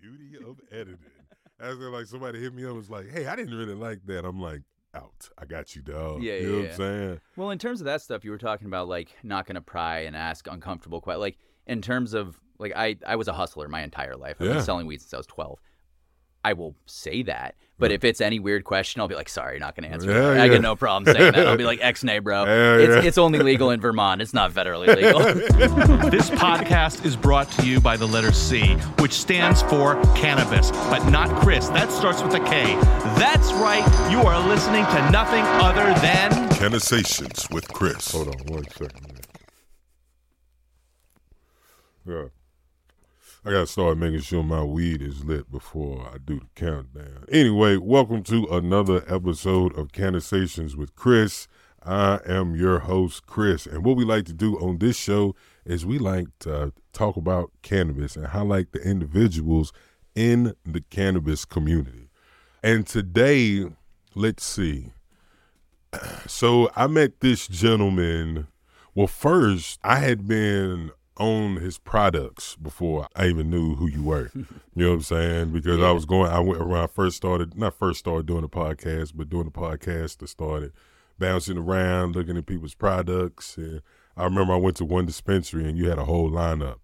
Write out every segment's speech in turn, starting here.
beauty of editing. As like somebody hit me up was like, "Hey, I didn't really like that." I'm like, "Out, I got you, dog." Yeah, you yeah, know what. I'm saying? Well, in terms of that stuff, you were talking about like not gonna pry and ask uncomfortable questions. Like in terms of like I I was a hustler my entire life. I've Yeah. been selling weed since I was twelve. I will say that, but if it's any weird question, I'll be like, "Sorry, not gonna answer." Yeah, that. I yeah. get no problem saying that. I'll be like, "X nay, bro. Yeah, it's yeah. it's only legal in Vermont. It's not federally legal." This podcast is brought to you by the letter C, which stands for cannabis, but not Kris. That starts with a K. That's right, you are listening to nothing other than. Cannasations with Kris. Hold on one second. Yeah. I gotta start making sure my weed is lit before I do the countdown. Anyway, welcome to another episode of Cannasations with Kris. I am your host, Kris, and what we like to do on this show is we like to talk about cannabis and highlight the individuals in the cannabis community. And today, let's see. So I met this gentleman. Well, first I had been on his products before I even knew who you were. you know what I'm saying? Because I was going. I went around. First started not first started doing the podcast, but doing the podcast. I started bouncing around, looking at people's products. And I remember I went to one dispensary and you had a whole lineup.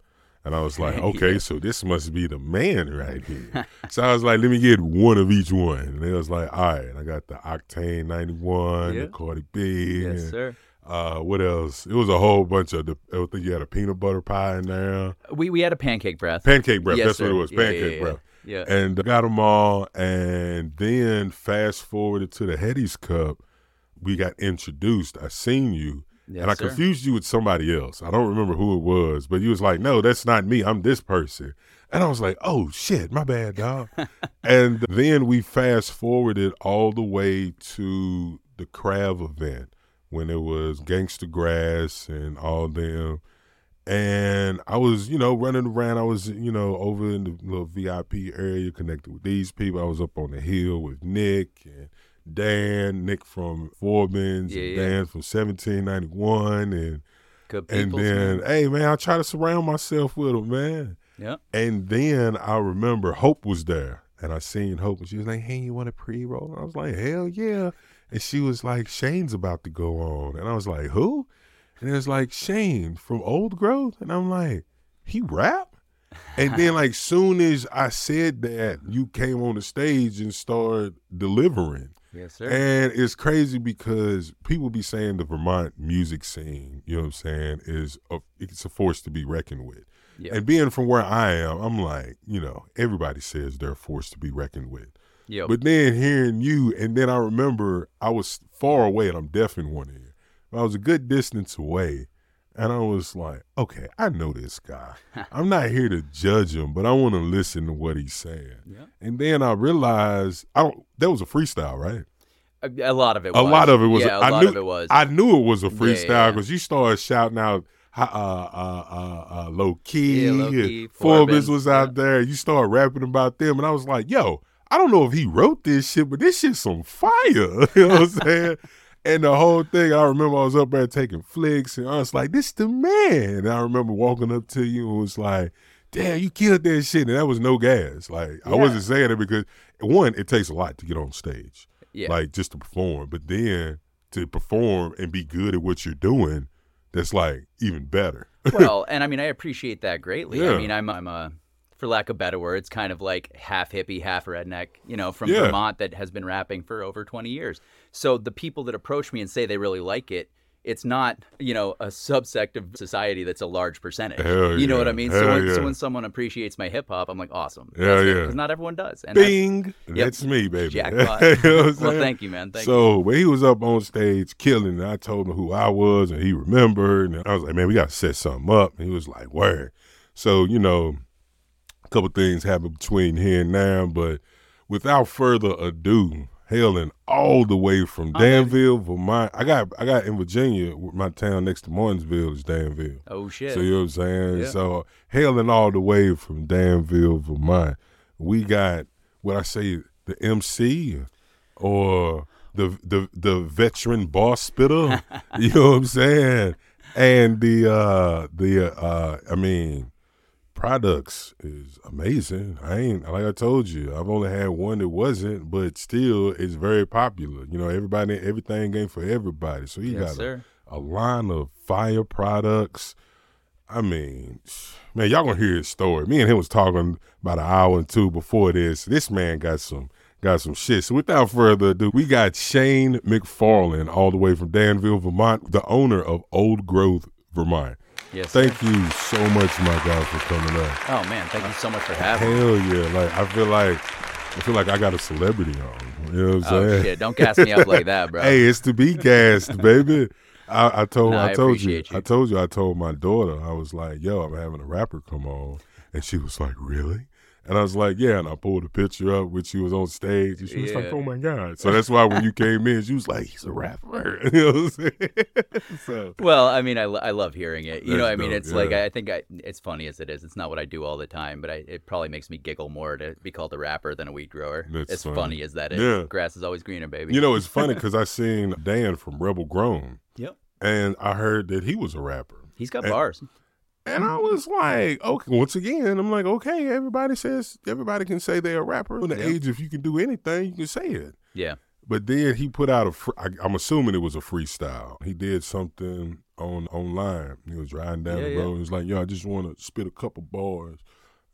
And I was like, okay, so this must be the man right here. so I was like, let me get one of each one. And they was like, all right. I got the Octane 91, Yeah. the Cardi B. yes, sir. Uh, what else? It was a whole bunch of the. I think you had a peanut butter pie in there, We we had a pancake breath. pancake breath. Yes, that's what it was, Yeah, yeah, pancake yeah. breath. Yeah. And got them all, and then fast forwarded to the Heady's Cup. We got introduced. I seen you, Yes, and I sir. confused you with somebody else. I don't remember who it was, but you was like, "No, that's not me. I'm this person." And I was like, "Oh shit, my bad, dog." and then we fast forwarded all the way to the Crab event when it was Gangsta Grass and all them. And I was, you know, running around. I was, you know, over in the little VIP area connected with these people. I was up on the hill with Nick and Dan, Nick from Forbins, Yeah, and yeah. Dan from 1791. And and then, hey, man, I try to surround myself with them, man. yeah. And then I remember Hope was there, and I seen Hope, and she was like, "Hey, you want a pre-roll?" I was like, "Hell yeah!" And she was like, "Shane's about to go on," and I was like, "Who?" And it was like Shane from Old Growth, and I'm like, "He rap?" And then, like, soon as I said that, you came on the stage and started delivering. Yes, sir. And it's crazy because people be saying the Vermont music scene, you know what I'm saying, is a, it's a force to be reckoned with. Yeah. And being from where I am, I'm like, you know, everybody says they're a force to be reckoned with. Yep. But then hearing you, and then I remember I was far away, and I'm deaf in one ear. I was a good distance away, and I was like, okay, I know this guy. I'm not here to judge him, but I want to listen to what he's saying. Yeah. And then I realized, I don't. That was a freestyle, right? A, a lot of it. A was. lot of it was. Yeah, a I lot knew, of it was. I knew it was a Yeah, yeah, freestyle yeah. because you started shouting out uh, uh, uh, uh, low key. Yeah, Low Key, Forbes Forbes, was out there. You started rapping about them, and I was like, yo, I don't know if he wrote this shit, but this shit's some fire. you know what I'm saying? And the whole thing, I remember I was up there taking flicks, and I was like, "This the man." And I remember walking up to you and was like, "Damn, you killed that shit!" And that was no gas. Like I wasn't saying it because one, it takes a lot to get on stage yeah. like just to perform. But then to perform and be good at what you're doing, that's like even better. well, and I mean, I appreciate that greatly. Yeah. I mean, I'm, I'm a, for lack of better words, kind of like half hippie, half redneck, you know, from Yeah. Vermont that has been rapping for over 20 years. So the people that approach me and say they really like it, it's not, you know, a subsect of society that's a large percentage. Hell you know what. I mean? so, when, so when someone appreciates my hip hop, I'm like, awesome. Yeah, yeah. Because not everyone does. And that's- Bing, that's me, baby. Jackpot. You know well, thank you, man. Thank you. so when he was up on stage killing, and I told him who I was, and he remembered, and I was like, "Man, we got to set something up." And he was like, "Word." So you know, a couple things happened between here and now, but without further ado, hailing all the way from Danville, Vermont. I got I got in Virginia. My town next to Martinsville is Danville. Oh, shit. So you know what I'm saying? Yeah. So hailing all the way from Danville, Vermont, we got what I say the MC or the the the veteran boss spitter. you know what I'm saying? And the uh the uh I mean products is amazing. I ain't like I told you, I've only had one that wasn't, but still it's very popular. You know, everybody everything ain't for everybody. So you Yes, got sir. a, a line of fire products. I mean, man, y'all gonna hear his story. Me and him was talking about an hour and two before this. This man got some got some shit. So without further ado, we got Shane McFarlin all the way from Danville, Vermont, the owner of Old Growth, Vermont. Yes. sir. Thank you so much, my guy, for coming up. Oh man, thank you so much for having me. Hell yeah! Like I feel like I feel like I got a celebrity on. You know what I'm Oh saying? shit, don't gas me up like that, bro. Hey, it's to be cast, baby. I, I told Nah, I I told you, you. I told you I told my daughter I was like, yo, I'm having a rapper come on, and she was like, really? And I was like, yeah, and I pulled a picture up when she was on stage, and she was like, oh my god. So that's why when you came in, she was like, he's a rapper. you know what I'm saying? so Well, I mean, I, I love hearing it. You know, I mean, dope, it's like. I think I, it's funny as it is. It's not what I do all the time, but I, it probably makes me giggle more to be called a rapper than a weed grower. That's as funny. funny as that is. Yeah. Grass is always greener, baby. you know, it's funny because I seen Dan from Rebel Grown, Yep. and I heard that he was a rapper. He's got And- bars. And I was like, okay, once again, I'm like, okay, everybody says, everybody can say they're a rapper. In the Yeah. age, if you can do anything, you can say it. Yeah. But then he put out a, fr- I, I'm assuming it was a freestyle. He did something on online. He was riding down Yeah, the yeah. road. He was like, yo, I just want to spit a couple bars.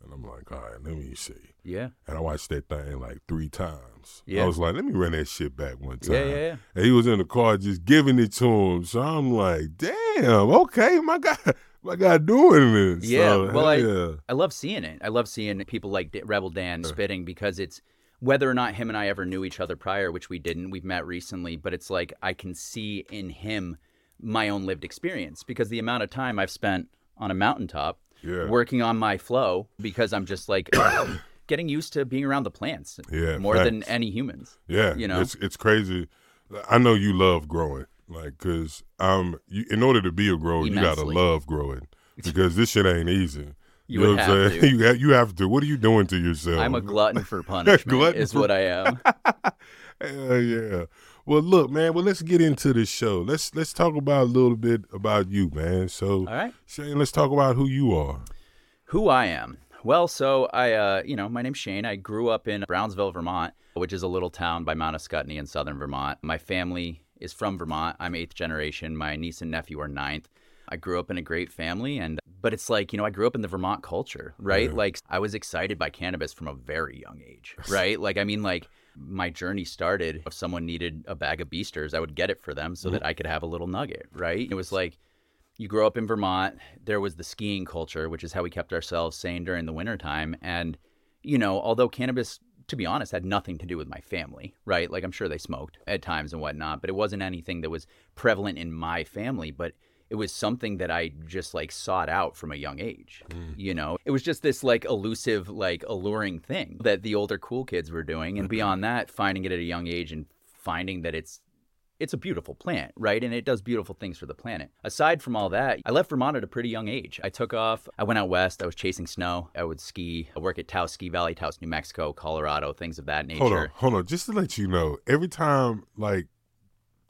And I'm like, all right, let me see. Yeah. And I watched that thing like three times. Yeah. I was like, let me run that shit back one time. Yeah, yeah, yeah. And he was in the car just giving it to him. So I'm like, damn, okay, my guy, my guy doing this. Yeah, So, well, I- yeah. I love seeing it. I love seeing people like Rebel Dan spitting because it's whether or not him and I ever knew each other prior, which we didn't. We've met recently, but it's like I can see in him my own lived experience because the amount of time I've spent on a mountaintop Yeah. working on my flow because I'm just like getting used to being around the plants Yeah, more than any humans. Yeah, you know? it's it's crazy. I know you love growing, like, cause um, you, in order to be a grower, you gotta love growing because this shit ain't easy. You know what have I'm saying? to. you have, you have to. What are you doing to yourself? I'm a glutton for punishment, Glutton is for- what I am. Hell yeah. Well, look, man. Well, let's get into the show. Let's let's talk about a little bit about you, man. So, All right. Shane, let's talk about who you are. Who I am. Well, so I, uh, you know, my name's Shane. I grew up in Brownsville, Vermont, which is a little town by Mount Ascutney in southern Vermont. My family is from Vermont. I'm eighth generation. My niece and nephew are ninth. I grew up in a great family, and but it's like you know I grew up in the Vermont culture, right? Like I was excited by cannabis from a very young age, right? like I mean, like my journey started. If someone needed a bag of beasters, I would get it for them so mm-hmm. that I could have a little nugget, right? It was like you grow up in Vermont, there was the skiing culture, which is how we kept ourselves sane during the wintertime. And, you know, although cannabis, to be honest, had nothing to do with my family, right? Like I'm sure they smoked at times and whatnot, but it wasn't anything that was prevalent in my family. But it was something that I just like sought out from a young age. Mm. You know, it was just this like elusive, like alluring thing that the older cool kids were doing. And beyond that, finding it at a young age and finding that it's it's a beautiful plant, right? And it does beautiful things for the planet. Aside from all that, I left Vermont at a pretty young age. I took off. I went out west. I was chasing snow. I would ski. I work at Taos Ski Valley, Taos, New Mexico, Colorado, things of that nature. Hold on, hold on. Just to let you know, every time like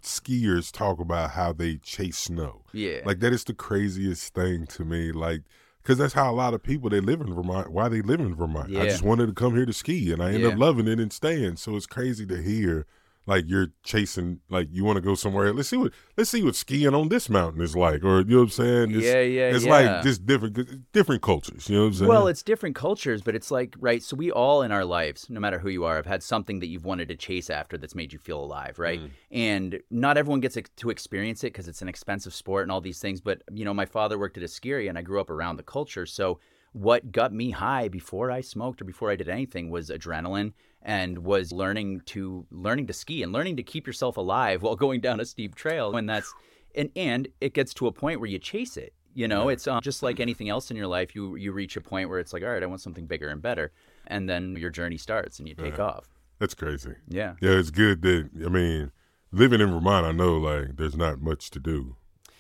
skiers talk about how they chase snow, Yeah. like that is the craziest thing to me. Like, because that's how a lot of people they live in Vermont. Why they live in Vermont? I just wanted to come here to ski, and I end up loving it and staying. So it's crazy to hear. Like you're chasing, like you want to go somewhere. Let's see what let's see what skiing on this mountain is like, or you know what I'm saying? It's, Yeah, yeah, It's yeah. like just different, different cultures. You know what I'm saying? Well, it's different cultures, but it's like, right? So we all in our lives, no matter who you are, have had something that you've wanted to chase after that's made you feel alive, right? Mm. And not everyone gets to experience it because it's an expensive sport and all these things. But, you know, my father worked at a ski area and I grew up around the culture. So what got me high before I smoked or before I did anything was adrenaline and was learning to learning to ski and learning to keep yourself alive while going down a steep trail and that's and and it gets to a point where you chase it you know it's um, just like anything else in your life you you reach a point where it's like all right i want something bigger and better and then your journey starts and you take off that's crazy. yeah Yeah, it's good that I mean, living in Vermont, I know like there's not much to do,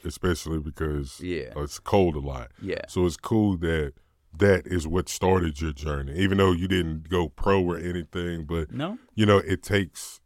especially because Yeah. it's cold a lot. yeah So it's cool that that is what started your journey, even though you didn't go pro or anything. But no you know, it takes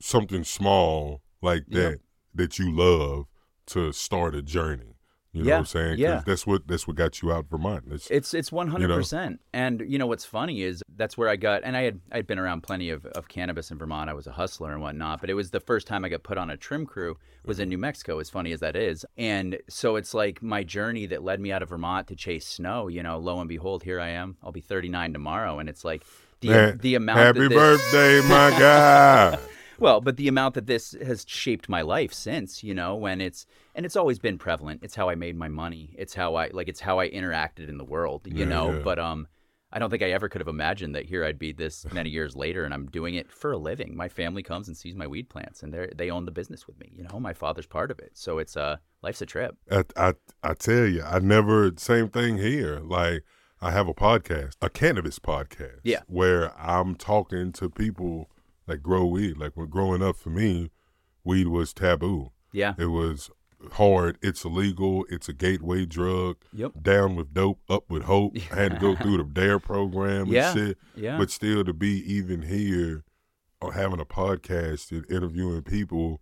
something small like that that you love to start a journey. You know Yeah, what I'm saying? yeah. That's what that's what got you out of Vermont. It's, It's it's one hundred percent. And you know what's funny is that's where I got and I had I'd been around plenty of, of cannabis in Vermont. I was a hustler and whatnot, but it was the first time I got put on a trim crew was in mm-hmm. New Mexico, as funny as that is. And so it's like my journey that led me out of Vermont to chase snow, you know, lo and behold, here I am. I'll be thirty nine tomorrow and it's like the Man, the amount Happy this, birthday, my guy. well, but the amount that this has shaped my life since, you know, when it's and it's always been prevalent. It's how I made my money. It's how I like it's how I interacted in the world, you Yeah, know. yeah. But um I don't think I ever could have imagined that here I'd be this many years later and I'm doing it for a living. My family comes and sees my weed plants and they they own the business with me, you know. My father's part of it. So it's uh life's a trip. I, I I tell you, I never same thing here. Like I have a podcast, a cannabis podcast, Yeah. where I'm talking to people that grow weed. Like when growing up for me, weed was taboo. Yeah. It was hard. It's illegal. It's a gateway drug. Yep. Down with dope, up with hope. I had to go through the Dare program and Yeah. shit. Yeah. But still, to be even here or having a podcast and interviewing people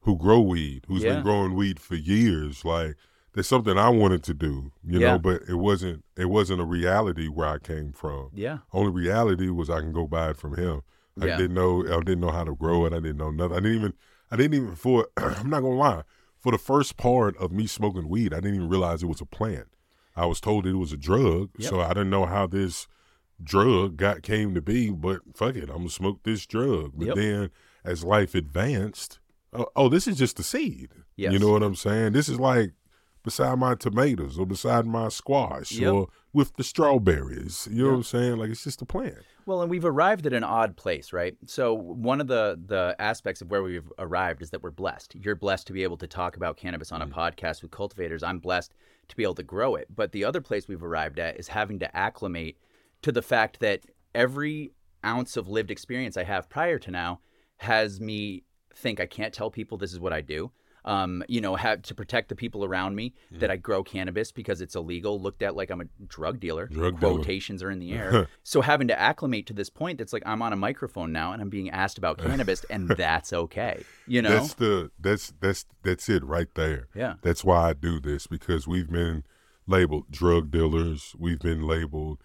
who grow weed, who's Yeah. been growing weed for years, like there's something I wanted to do, you Yeah. know, but it wasn't it wasn't a reality where I came from. Yeah. Only reality was I can go buy it from him. I Yeah. didn't know I didn't know how to grow it. I didn't know nothing. I didn't even I didn't even for I'm not gonna lie. For the first part of me smoking weed, I didn't even realize it was a plant. I was told it was a drug, Yep. so I didn't know how this drug got came to be. But fuck it, I'm gonna smoke this drug. But Yep. then as life advanced, oh, oh, this is just a seed. Yes. You know what I'm saying? This is like beside my tomatoes or beside my squash Yep. or with the strawberries. You know what I'm saying? Like it's just a plant. Well, and we've arrived at an odd place, right? So one of the the aspects of where we've arrived is that we're blessed. You're blessed to be able to talk about cannabis on a mm-hmm. podcast with cultivators. I'm blessed to be able to grow it. But the other place we've arrived at is having to acclimate to the fact that every ounce of lived experience I have prior to now has me think I can't tell people this is what I do. Um, you know, have to protect the people around me that I grow cannabis because it's illegal, looked at like I'm a drug dealer. Drug dealer. Quotations are in the air. so having to acclimate to this point that's like I'm on a microphone now and I'm being asked about cannabis and that's okay. You know? That's the that's that's that's it right there. Yeah. That's why I do this because we've been labeled drug dealers, we've been labeled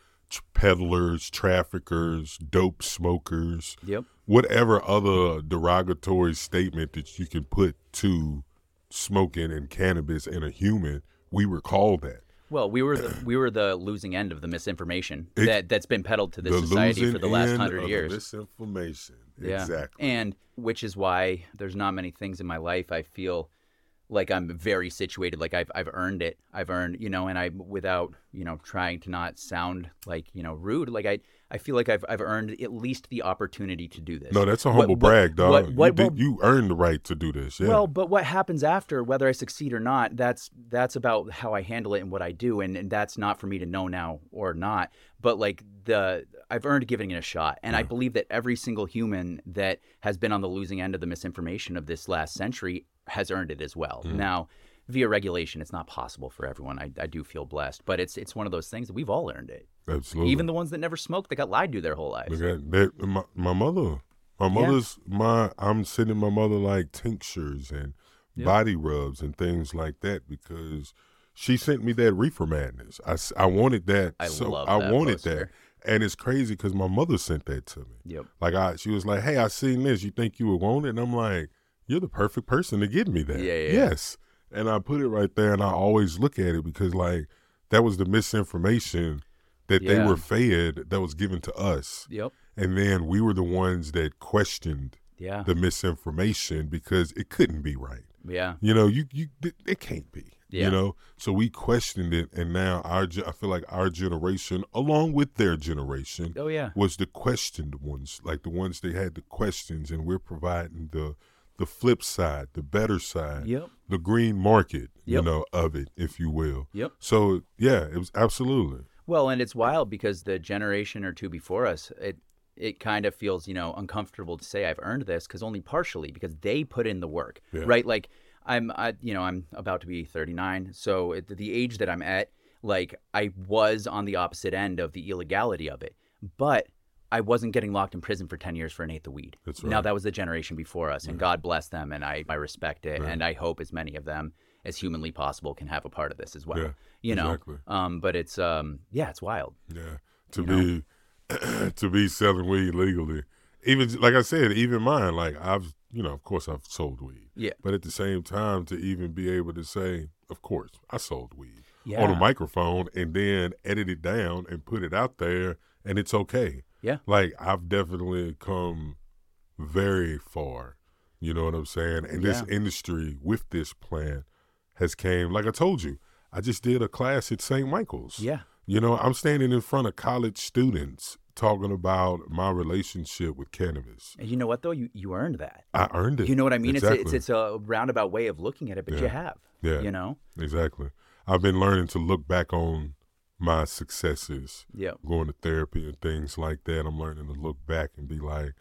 peddlers, traffickers, dope smokers, Yep. whatever other derogatory statement that you can put to smoking and cannabis in a human, we were called that. Well, we were the, we were the losing end of the misinformation It- that that's been peddled to this the society for the last hundred years. Misinformation. Yeah. Exactly. And which is why there's not many things in my life I feel like I'm very situated. Like I've I've earned it. I've earned, you know, and I without, you know, trying to not sound like, you know, rude. Like I I feel like I've I've earned at least the opportunity to do this. no, that's a humble what- brag, dog. What, what, you, did- what- you earned the right to do this. Yeah. well, but what happens after, whether I succeed or not, that's that's about how I handle it and what I do, and, and that's not for me to know now or not. But like the, I've earned giving it a shot, and I believe that every single human that has been on the losing end of the misinformation of this last century has earned it as well. Hmm. Now, via regulation, it's not possible for everyone. I, I do feel blessed, but it's it's one of those things that we've all earned it. Absolutely. Even the ones that never smoked, they got lied to their whole lives. Look at that. My, my mother. My mother's my. I'm sending my mother like tinctures and body rubs and things like that because she sent me that reefer madness. I, I wanted that. I so love I that wanted poster. that, and it's crazy because my mother sent that to me. Yep. Like I, she was like, "Hey, I seen this. You think you would want it?" And I'm like, "You're the perfect person to give me that." Yeah, yeah, yeah. Yes. And I put it right there, and I always look at it because like that was the misinformation that they were fed that was given to us. Yep. And then we were the ones that questioned Yeah. the misinformation because it couldn't be right. yeah. You know, you you it, can't be. Yeah. You know, so we questioned it, and now our I feel like our generation, along with their generation, Oh yeah. was the questioned ones, like the ones they had the questions, and we're providing the the flip side, the better side, Yep. the green market, you know, of it, if you will. Yep. So yeah, it was absolutely. Well, and it's wild because the generation or two before us, it it kind of feels you know uncomfortable to say I've earned this because only partially because they put in the work, Yeah. right? Like I'm, I, you know, I'm about to be 39, so at the age that I'm at, like I was on the opposite end of the illegality of it, but I wasn't getting locked in prison for 10 years for an eighth of weed. That's Now that was the generation before us, and God bless them, and I, I respect it, and I hope as many of them as humanly possible can have a part of this as well. Yeah, you know, exactly. um, but it's um, yeah, it's wild. Yeah, to be to be selling weed legally, even like I said, even mine. Like I've, you know, of course I've sold weed. Yeah. But at the same time, to even be able to say, of course I sold weed Yeah, on a microphone and then edit it down and put it out there, and it's okay. Yeah. Like I've definitely come very far. You know what I'm saying? And this industry with this plant has came. Like I told you, I just did a class at St. Michael's. yeah, You know, I'm standing in front of college students talking about my relationship with cannabis. and you know what though, you you earned that. I earned it. You know what I mean? Exactly. It's a, it's it's a roundabout way of looking at it, but you have. Yeah. You know. exactly. I've been learning to look back on my successes, Yeah. going to therapy and things like that. I'm learning to look back and be like,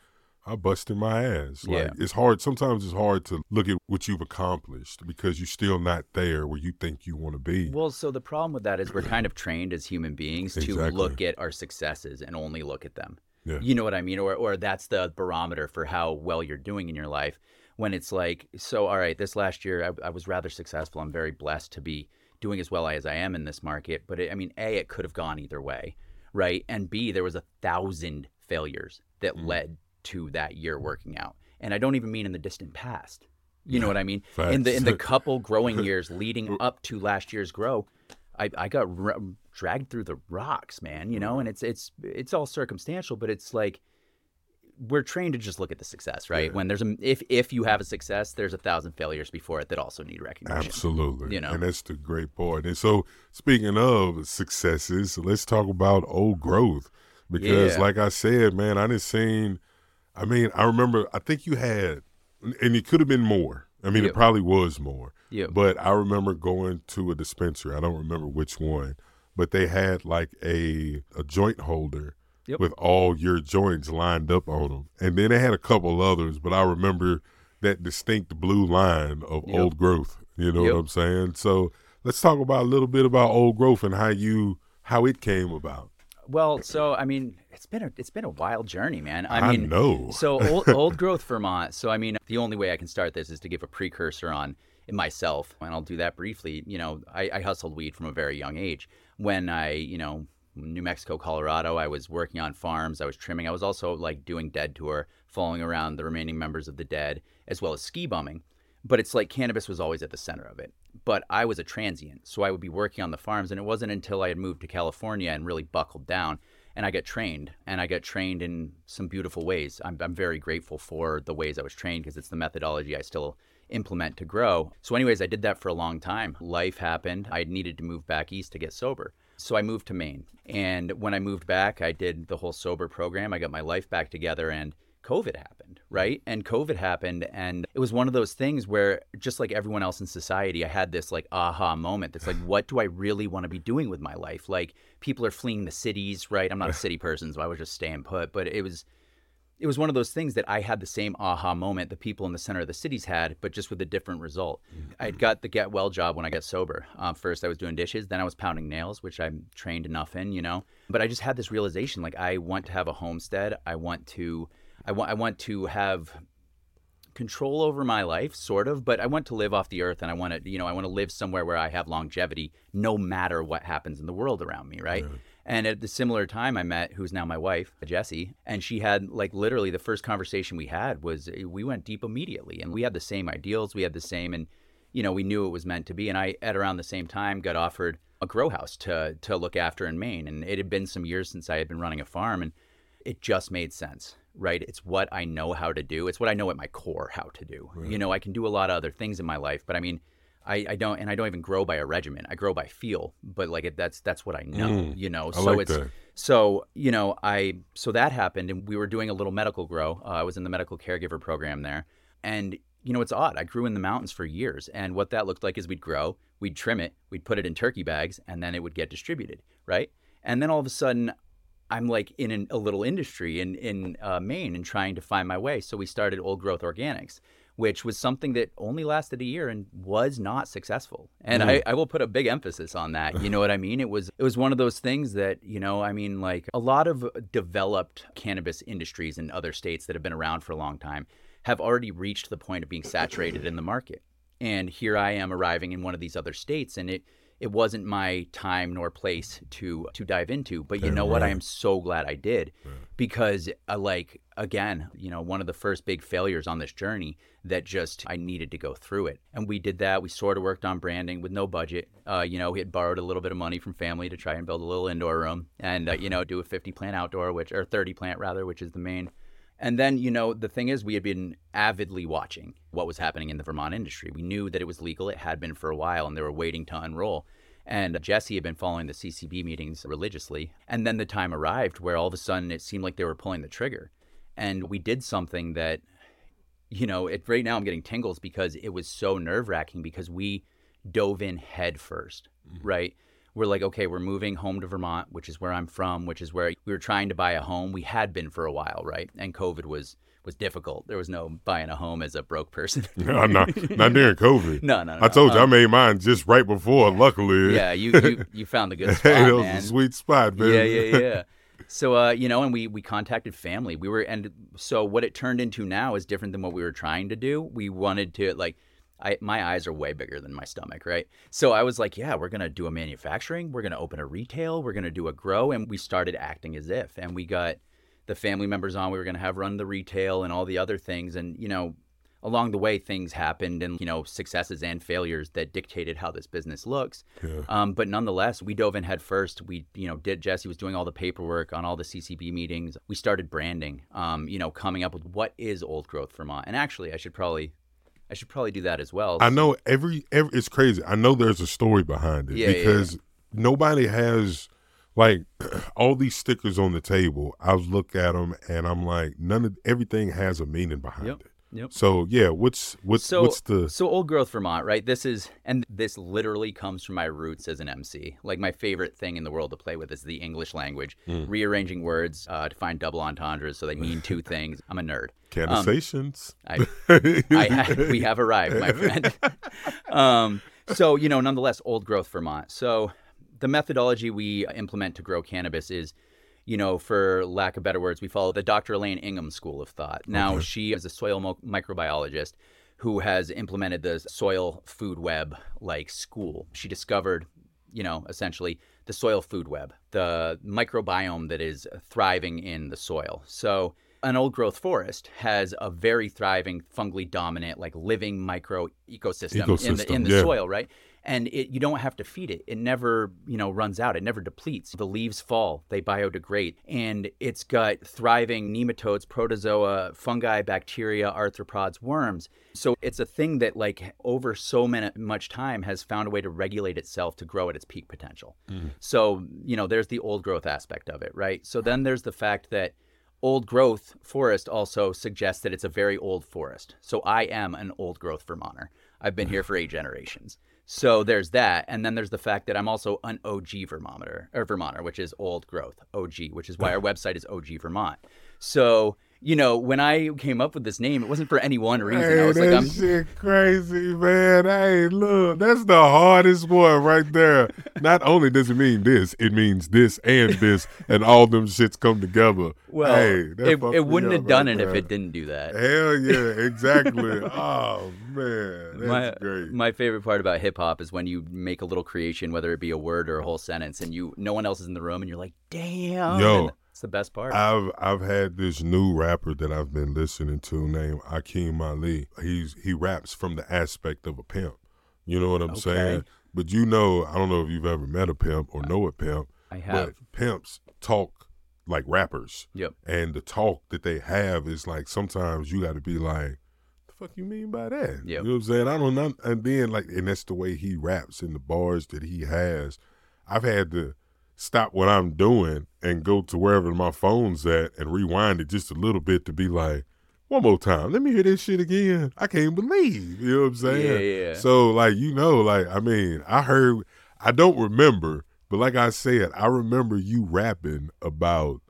I busted my ass. Like Yeah. it's hard. Sometimes it's hard to look at what you've accomplished because you're still not there where you think you want to be. Well, so the problem with that is we're kind of trained as human beings to Exactly. look at our successes and only look at them. Yeah. You know what I mean? Or or that's the barometer for how well you're doing in your life. When it's like, so all right, this last year I, I was rather successful. I'm very blessed to be doing as well as I am in this market. But it, I mean, a it could have gone either way, right? And b there was a thousand failures that Mm. led to that year working out. And I don't even mean in the distant past. You know what I mean? In the in the couple growing years leading up to last year's grow, I, I got r- dragged through the rocks, man. You know, mm. and it's it's it's all circumstantial, but it's like we're trained to just look at the success, right? Yeah. When there's a if if you have a success, there's a thousand failures before it that also need recognition. Absolutely. You know? And that's the great part. And so, speaking of successes, let's talk about old growth. Because, Yeah. like I said, man, I didn't seen, I mean, I remember, I think you had, and it could have been more. I mean, Yeah. it probably was more. Yeah. But I remember going to a dispensary. I don't remember which one, but they had like a, a joint holder Yep. with all your joints lined up on them. And then they had a couple others, but I remember that distinct blue line of Yep. old growth. You know Yep. what I'm saying? So let's talk about a little bit about old growth and how you how it came about. Well, so I mean, it's been a it's been a wild journey, man. I I mean, know. so old, old growth Vermont. So I mean, the only way I can start this is to give a precursor on myself, and I'll do that briefly. You know, I, I hustled weed from a very young age. When I, you know, New Mexico, Colorado, I was working on farms. I was trimming. I was also like doing Dead tour, following around the remaining members of the Dead, as well as ski bumming. But it's like cannabis was always at the center of it. But I was a transient, so I would be working on the farms, and it wasn't until I had moved to California and really buckled down and I got trained, and I got trained in some beautiful ways. I'm, I'm very grateful for the ways I was trained because it's the methodology I still implement to grow. So, anyways, I did that for a long time. Life happened. I needed to move back east to get sober. So I moved to Maine. And when I moved back, I did the whole sober program. I got my life back together and COVID happened, right? And COVID happened and it was one of those things where just like everyone else in society, I had this like aha moment that's like what do I really want to be doing with my life? Like people are fleeing the cities, right? I'm not a city person, so I was just staying put, but it was it was one of those things that I had the same aha moment the people in the center of the cities had, but just with a different result. I had got the get well job when I got sober. Um, first, I was doing dishes, then I was pounding nails, which I'm trained enough in, you know. But I just had this realization, like I want to have a homestead. I want to, I want, I want to have control over my life, sort of. But I want to live off the earth, and I want to, you know, I want to live somewhere where I have longevity, no matter what happens in the world around me, right? And at the similar time, I met who's now my wife, Jessie, and she had like literally the first conversation we had was eh, we went deep immediately, and we had the same ideals, we had the same, and you know we knew it was meant to be. And I at around the same time got offered a grow house to to look after in Maine, and it had been some years since I had been running a farm, and it just made sense, right? It's what I know how to do. It's what I know at my core how to do. You know, I can do a lot of other things in my life, but I mean. I, I don't and I don't even grow by a regimen. I grow by feel, but like it, that's that's what I know, Mm, you know. I so like it's that. so you know I so that happened, and we were doing a little medical grow. Uh, I was in the medical caregiver program there, and you know it's odd. I grew in the mountains for years, and what that looked like is we'd grow, we'd trim it, we'd put it in turkey bags, and then it would get distributed, right? And then all of a sudden, I'm like in an, a little industry in in uh, Maine and trying to find my way. So we started Old Growth Organics, which was something that only lasted a year and was not successful. And I, I will put a big emphasis on that. You know what I mean? It was it was one of those things that you know I mean like a lot of developed cannabis industries in other states that have been around for a long time have already reached the point of being saturated in the market. And here I am arriving in one of these other states, and it it wasn't my time nor place to to dive into. But you know what? I am so glad I did because, uh, like, again, you know, one of the first big failures on this journey that just I needed to go through it, and we did that. We sort of worked on branding with no budget. Uh, you know, we had borrowed a little bit of money from family to try and build a little indoor room, and uh, you know, do a 50 plant outdoor, which or 30 plant rather, which is the main. And then, you know, the thing is, we had been avidly watching what was happening in the Vermont industry. We knew that it was legal, it had been for a while, and they were waiting to unroll. And Jesse had been following the CCB meetings religiously. And then the time arrived where all of a sudden it seemed like they were pulling the trigger. And we did something that, you know, it, right now I'm getting tingles because it was so nerve wracking because we dove in head 1st mm-hmm. right? We're like, okay, we're moving home to Vermont, which is where I'm from, which is where we were trying to buy a home. We had been for a while, right? And COVID was was difficult. There was no buying a home as a broke person. No, not, not during COVID. No, no, no. I told you I Um, made mine just right before. Luckily, yeah, you, you you found the good spot, hey, that was man. a sweet spot, man. Yeah, yeah, yeah. So, uh, you know, and we we contacted family. We were, and so what it turned into now is different than what we were trying to do. We wanted to like, I my eyes are way bigger than my stomach, right? So I was like, yeah, we're gonna do a manufacturing, we're gonna open a retail, we're gonna do a grow, and we started acting as if, and we got the family members on. We were gonna have run the retail and all the other things, and you know. Along the way, things happened, and you know, successes and failures that dictated how this business looks. Yeah. Um, but nonetheless, we dove in head first. We, you know, did Jesse was doing all the paperwork on all the CCB meetings. We started branding. Um, you know, coming up with what is Old Growth Vermont. And actually, I should probably, I should probably do that as well. I know every every it's crazy. I know there's a story behind it Yeah, yeah, because nobody has like all these stickers on the table. I look at them and I'm like, none of everything has a meaning behind Yep. it. Yep. So yeah, what's what's So, what's the so Old Growth Vermont, right? This is, and this literally comes from my roots as an MC. Like my favorite thing in the world to play with is the English language, Hmm. rearranging words uh, to find double entendres so they mean two things. I'm a nerd. Cannasations? I, I ha- we have arrived, my friend. um, so, you know, nonetheless, old growth Vermont. So, the methodology we implement to grow cannabis is, you know, for lack of better words, we follow the Dr. Elaine Ingham school of thought. Now, she is a soil mo- microbiologist who has implemented the soil food web like school. She discovered, you know, essentially the soil food web, the microbiome that is thriving in the soil. So, an old growth forest has a very thriving, fungally dominant, like living micro ecosystem, in the in the yeah. soil, right? And it, you don't have to feed it. It never, you know, runs out. It never depletes. The leaves fall, they biodegrade, and it's got thriving nematodes, protozoa, fungi, bacteria, arthropods, worms. So it's a thing that, like, over so many, much time, has found a way to regulate itself to grow at its peak potential. Mm. So you know, there's the old growth aspect of it, right? So then there's the fact that old growth forest also suggests that it's a very old forest. So I am an old growth Vermonter. I've been here for eight generations. So there's that, and then there's the fact that I'm also an OG Vermonter, or Vermonter, which is old growth, OG, which is why our website is OG Vermont. So you know, when I came up with this name, it wasn't for any one reason. I was that like, I'm, shit crazy, man. Hey, look, that's the hardest one right there. Not only does it mean this, it means this and this, and all them shits come together. well, hey, it, it wouldn't have done right it if it didn't do that. Hell yeah, exactly. oh man, that's my, great. my favorite part about hip hop is when you make a little creation, whether it be a word or a whole sentence, and you no one else is in the room, and you're like, "Damn!" Yo. and it's the best part. I've I've had this new rapper that I've been listening to named Akeem Ali. He's he raps from the aspect of a pimp. You know what I'm Okay. saying? But you know, I don't know if you've ever met a pimp or know a pimp. I have. But pimps talk like rappers. Yep. And the talk that they have is like sometimes you got to be like, the fuck you mean by that? Yep. You know what I'm saying? I don't know. And then like, and that's the way he raps in the bars that he has. I've had to stop what I'm doing and go to wherever my phone's at and rewind it just a little bit to be like, one more time. Let me hear this shit again. I can't believe. You know what I'm saying? Yeah, yeah. So like you know, like I mean, I heard I don't remember, but like I said, I remember you rapping about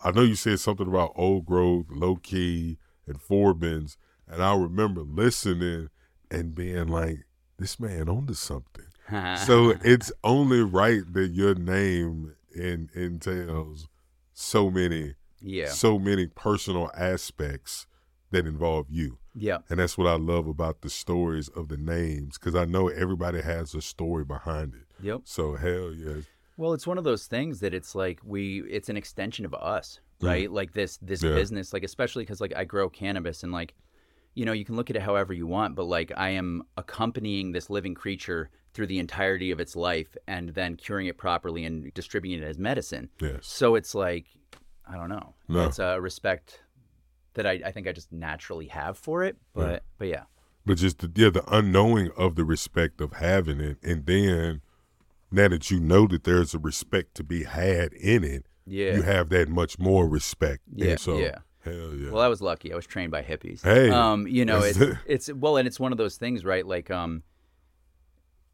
I know you said something about old growth, low key, and Forbins, and I remember listening and being like, this man onto something. So it's only right that your name in, entails so many yeah, so many personal aspects that involve you. Yeah. And that's what I love about the stories of the names because I know everybody has a story behind it. Yep. So hell yeah. Well, it's one of those things that it's like we it's an extension of us, mm-hmm. right? Like this this Yeah. business, like especially cuz like I grow cannabis and like you know, you can look at it however you want, but like I am accompanying this living creature through the entirety of its life and then curing it properly and distributing it as medicine. Yes. So it's like I don't know. No. It's a respect that I, I think I just naturally have for it, but Right. but yeah. But just the, yeah, the unknowing of the respect of having it, and then now that you know that there's a respect to be had in it, Yeah. you have that much more respect. And Yeah, so yeah. Hell yeah. Well, I was lucky. I was trained by hippies. Hey, um, you know, it's it's well, and it's one of those things, right? Like, um,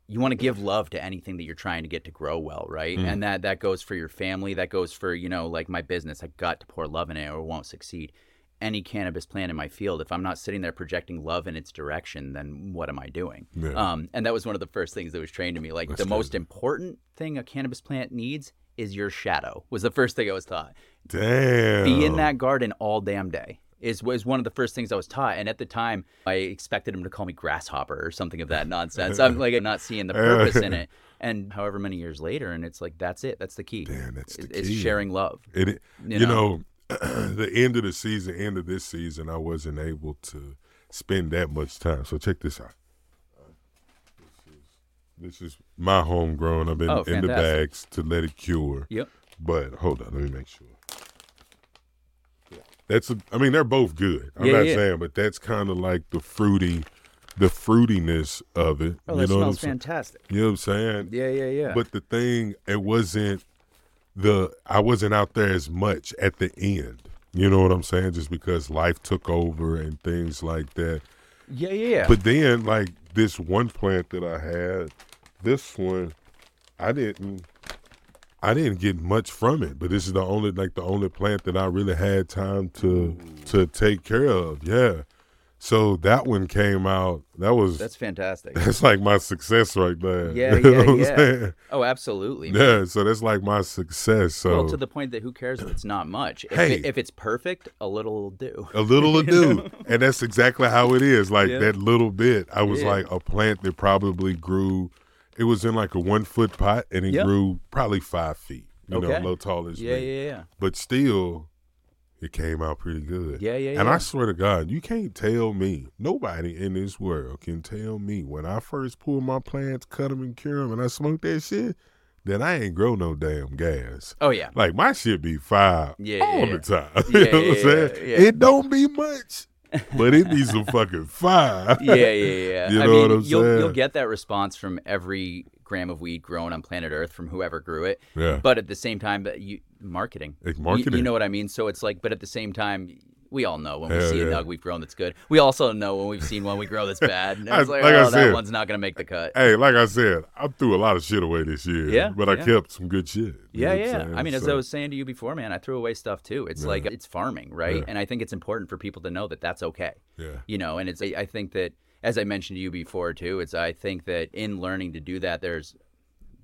you want to give love to anything that you're trying to get to grow well, right? Mm. And that that goes for your family. That goes for you know, like my business. I got to pour love in it, or it won't succeed. Any cannabis plant in my field, if I'm not sitting there projecting love in its direction, then what am I doing? Yeah. Um, and that was one of the first things that was trained to me. Like That's the most important thing a cannabis plant needs is your shadow. Was the first thing I was taught Damn. be in that garden all damn day is was one of the first things I was taught. And at the time, I expected him to call me grasshopper or something of that nonsense. I'm like I'm not seeing the purpose in it. And however many years later, and it's like that's it. That's the key. Damn, that's the is key. sharing love. It, it- You you, know, the end of the season, end of this season, I wasn't able to spend that much time. So check this out. Uh, this is my homegrown. I've been Oh, in the bags to let it cure. Yep. But hold on, let me make sure. That's a, I mean, they're both good. I'm Yeah, not yeah. saying, but that's kind of like the fruity, the fruitiness of it. Oh, you that know smells fantastic. You know what I'm saying? Yeah, yeah, yeah. But the thing, it wasn't the I wasn't out there as much at the end. You know what I'm saying? Just because life took over and things like that. yeah, yeah, yeah. But then, like this one plant that I had, this one, I didn't, I didn't get much from it. But this is the only, like the only plant that I really had time to to take care of. Yeah. So that one came out. That was that's fantastic. that's like my success right there. Yeah, yeah, yeah. Oh, absolutely. man. Yeah, so that's like my success. So Well, to the point that who cares if it's not much? If, Hey. it, if it's perfect, a little will do. a little to do, and that's exactly how it is. Like Yeah. that little bit, I was Yeah. like a plant that probably grew. It was in like a one foot pot, and it Yeah. grew probably five feet. You know, Okay. low tall as Yeah, me. yeah, yeah. But still, it came out pretty good. Yeah, yeah, yeah. And yeah. I swear to God, you can't tell me. Nobody in this world can tell me when I first pull my plants, cut them, and cure them, and I smoke that shit. Then I ain't grow no damn gas. Oh yeah. Like my shit be fire Yeah, all yeah, the time. Yeah, you know what I'm saying? yeah, yeah. It don't be much, but it needs some fucking fire. yeah, yeah, yeah. You I know mean, what I'm you'll you'll get that response from every gram of weed grown on planet Earth from whoever grew it. Yeah. But at the same time, you marketing. You- marketing. You, know what I mean? So it's like, but at the same time. We all know when we Hell see a yeah. nug we've grown that's good. We also know when we've seen one we grow that's bad. And it's like, like oh, I oh, that said- one's not going to make the cut. Hey, like I said, I threw a lot of shit away this year. Yeah, But I yeah. kept some good shit. Yeah, know what I'm yeah. I mean, as So, I was saying to you before, man, I threw away stuff too. It's like it's farming, right? Yeah. And I think it's important for people to know that that's okay. Yeah. You know, and it's I think that as I mentioned to you before too, it's I think that in learning to do that, there's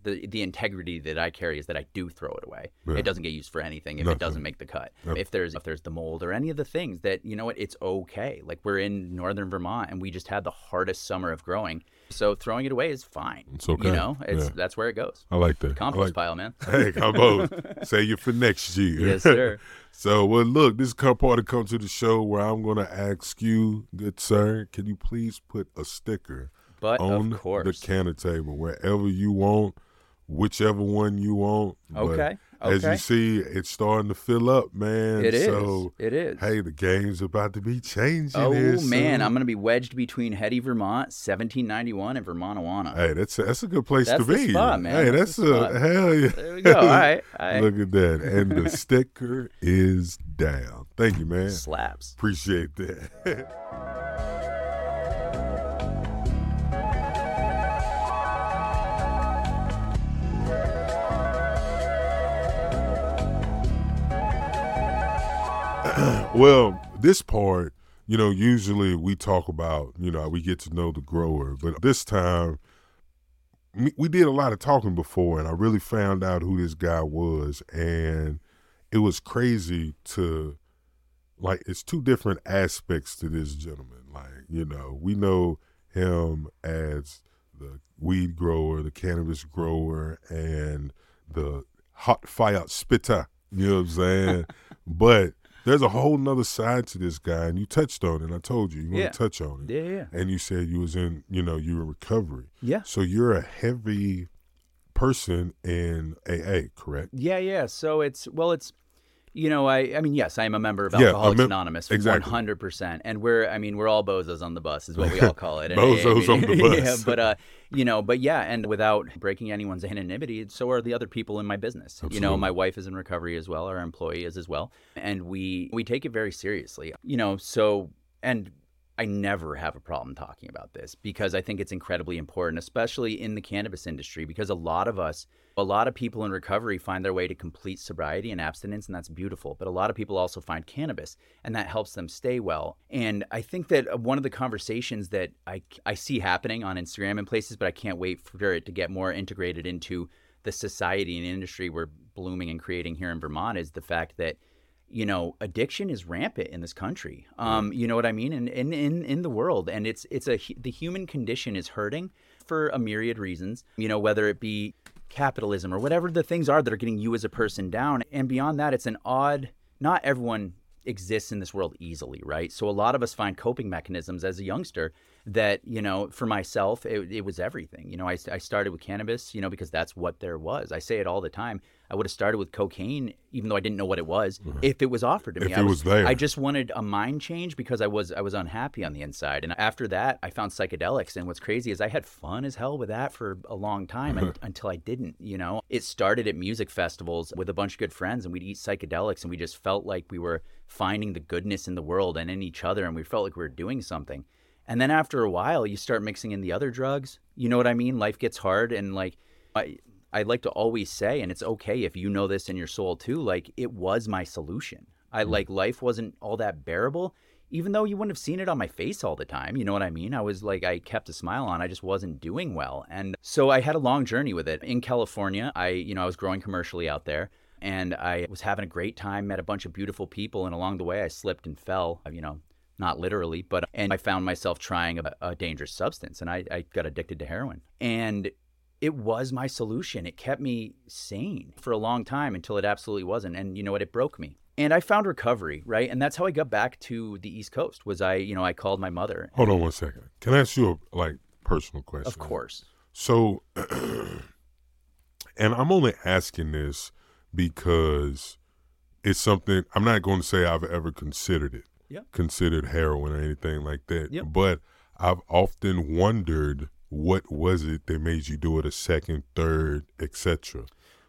the the integrity that I carry is that I do throw it away. Yeah. It doesn't get used for anything if Nothing. it doesn't make the cut. If there's if there's the mold or any of the things that you know what, it's okay. Like we're in northern Vermont and we just had the hardest summer of growing, so throwing it away is fine. It's okay. You know, it's Yeah. that's where it goes. I like that. Compost like, pile, man. Hey, combo. Save you for next year. yes, sir. So, well, look, this is part to come to the show where I'm going to ask you, good sir, can you please put a sticker But on of course. the counter table wherever you want, whichever one you want. But Okay, As you see, it's starting to fill up, man. It is. So, It is. hey, the game's about to be changing. Oh man. I'm gonna be wedged between Heady, Vermont, 1791, and Vermont Awana. Hey, that's a, that's a good place That's to be. spot, man. Hey, That's that's, a hell yeah. There we go. All right, all right. Look at that, and the sticker is down. Thank you, man. Slaps. Appreciate that. well, this part, you know, usually we talk about, you know, we get to know the grower, but this time we did a lot of talking before, and I really found out who this guy was, and it was crazy to like it's two different aspects to this gentleman. Like you know, we know him as the weed grower, the cannabis grower, and the hot fire spitter. You know what I'm saying? but there's a whole nother side to this guy, and you touched on it. And I told you you want Yeah. to touch on it. Yeah, yeah. And you said you was in, you know, you were in recovery. Yeah. So you're a heavy person in AA, correct? Yeah, yeah. So it's well, it's you know, I I mean, yes, I am a member of Yeah, Alcoholics mem- Anonymous, exactly. one hundred percent, and we're I mean, we're all bozos on the bus, is what we all call it. Bozos on the bus. yeah, but uh, you know, but yeah, and without breaking anyone's anonymity, so are the other people in my business. You know, my wife is in recovery as well, our employee is as well, and we we take it very seriously. You know, so and I never have a problem talking about this because I think it's incredibly important, especially in the cannabis industry, because a lot of us, a lot of people in recovery find their way to complete sobriety and abstinence, and that's beautiful. But a lot of people also find cannabis, and that helps them stay well. And I think that one of the conversations that I, I see happening on Instagram and places, but I can't wait for it to get more integrated into the society and industry we're blooming and creating here in Vermont is the fact that you know, addiction is rampant in this country. Um, you know what I mean? And in, in, in the world, and it's it's a the human condition is hurting for a myriad reasons. You know, whether it be capitalism or whatever the things are that are getting you as a person down, and beyond that, it's an odd. Not everyone exists in this world easily, right? So a lot of us find coping mechanisms as a youngster that, you know, for myself, it, it was everything. You know, I, I started with cannabis, you know, because that's what there was. I say it all the time. I would have started with cocaine, even though I didn't know what it was, mm-hmm. if it was offered to me. If I it was there. I just wanted a mind change because I was I was unhappy on the inside. And after that, I found psychedelics. And what's crazy is I had fun as hell with that for a long time un- until I didn't. You know, it started at music festivals with a bunch of good friends, and we'd eat psychedelics, and we just felt like we were finding the goodness in the world and in each other, and we felt like we were doing something. And then after a while, you start mixing in the other drugs. You know what I mean? Life gets hard, and like I. I like to always say, and it's okay if you know this in your soul too, like it was my solution. I hmm. like life wasn't all that bearable, even though you wouldn't have seen it on my face all the time. You know what I mean? I was like, I kept a smile on. I just wasn't doing well. And so I had a long journey with it. In California, I, you know, I was growing commercially out there and I was having a great time, met a bunch of beautiful people. And along the way, I slipped and fell, you know, not literally, but, and I found myself trying a, a dangerous substance and I, I got addicted to heroin. And it was my solution. It kept me sane for a long time until it absolutely wasn't. And you know what? It broke me. And I found recovery, right? And that's how I got back to the East Coast. Was I, you know, I called my mother. Hold on one second. Can I ask you a like personal question? Of course. So, and I'm only asking this because it's something I'm not going to say I've ever considered it. Yeah. Considered heroin or anything like that. Yep. But I've often wondered what was it that made you do it a second, third, etc.